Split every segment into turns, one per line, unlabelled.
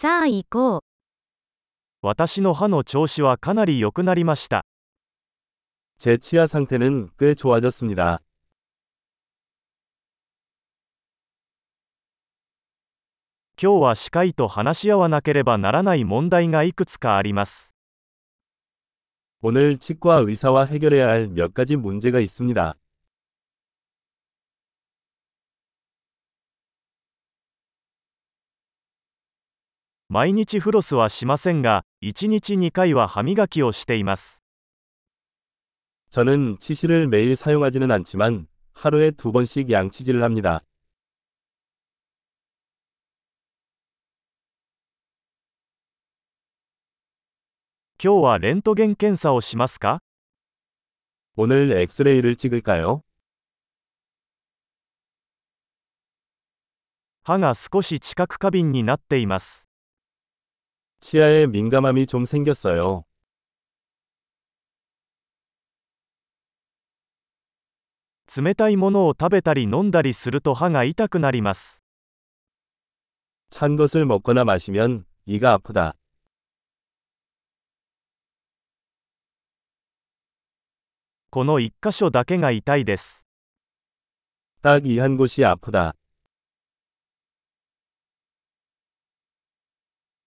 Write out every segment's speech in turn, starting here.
さあ行こう。
私の歯の調子はかなり良くなりました。
제 치아 상태는 꽤 좋아졌습니다.
今日は歯科医と話し合わなければならない問題がいくつかあります。
오늘 치과 의사와 해결해야 할 몇 가지 문제가 있습니다.
毎日フロスはしませんが、1日2回は歯磨きをしています。
저는 치실을 매일 사용하지는 않지만 하루에 두 번씩 양치질을 합니다.
今日はレントゲン検査をしますか
오늘 엑스레이를 찍을까요?
歯が少し知覚過敏になっています。
치아에 민감함이 좀 생겼어요.
冷たいものを食べたり飲んだりすると歯が痛くなります。
찬 것을 먹거나 마시면 이가 아프다.
この一箇所だけが痛いです。
딱 이 한 곳이 아프다.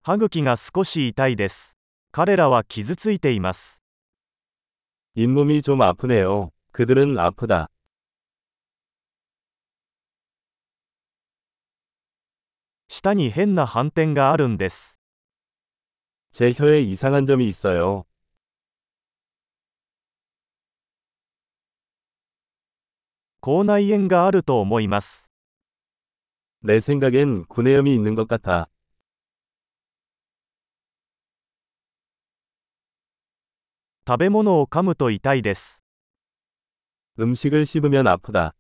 歯茎が少し痛いです。彼らは傷ついています。
잇몸이 좀 아프네요. 그들은 아프다.
舌に変な斑点があるんです。
제 혀에 이상한 점이 있어요.
口内炎があると思います。
내 생각엔 구내염이 있는 것 같아.
食べ物を噛むと痛いです。
음식을 씹으면 아프다.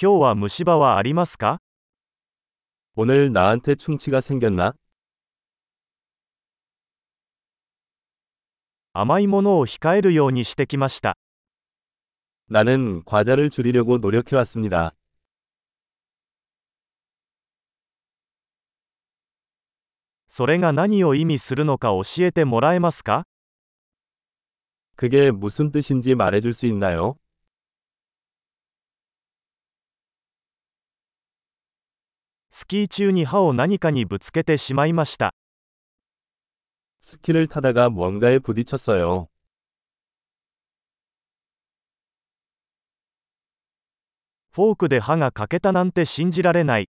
今日は虫歯はありますか
오늘 나한테 충치가 생겼나?
甘いものを控えるようにしてきました。
나는 과자를 줄이려고 노력해왔습니다.
それが何を意味するのか教えてもらえますか
그게 무슨 뜻인지 말해줄 수 있나요?
スキー中に歯を何かにぶつけてしまいました。
스키를 타다가 뭔가에 부딪혔어요.
フォークで歯が欠けたなんて信じられない。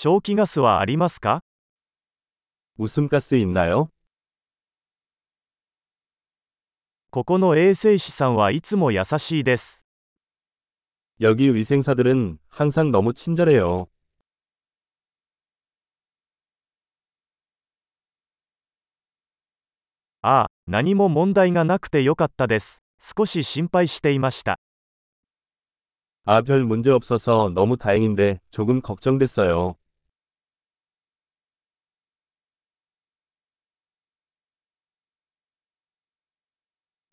消気ガスはありますか
웃음가스 있나요?
ここの衛生士さんはいつも優しいです。
여기 위생사들은 항상 너무 친절해요.
ああ、何も問題がなくてよかったです。少し心配していました。
아, 별 문제 없어서 너무 다행인데 조금 걱정됐어요.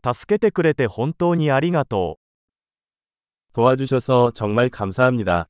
助けてくれて本当にありがとう。
도와주셔서 정말 감사합니다.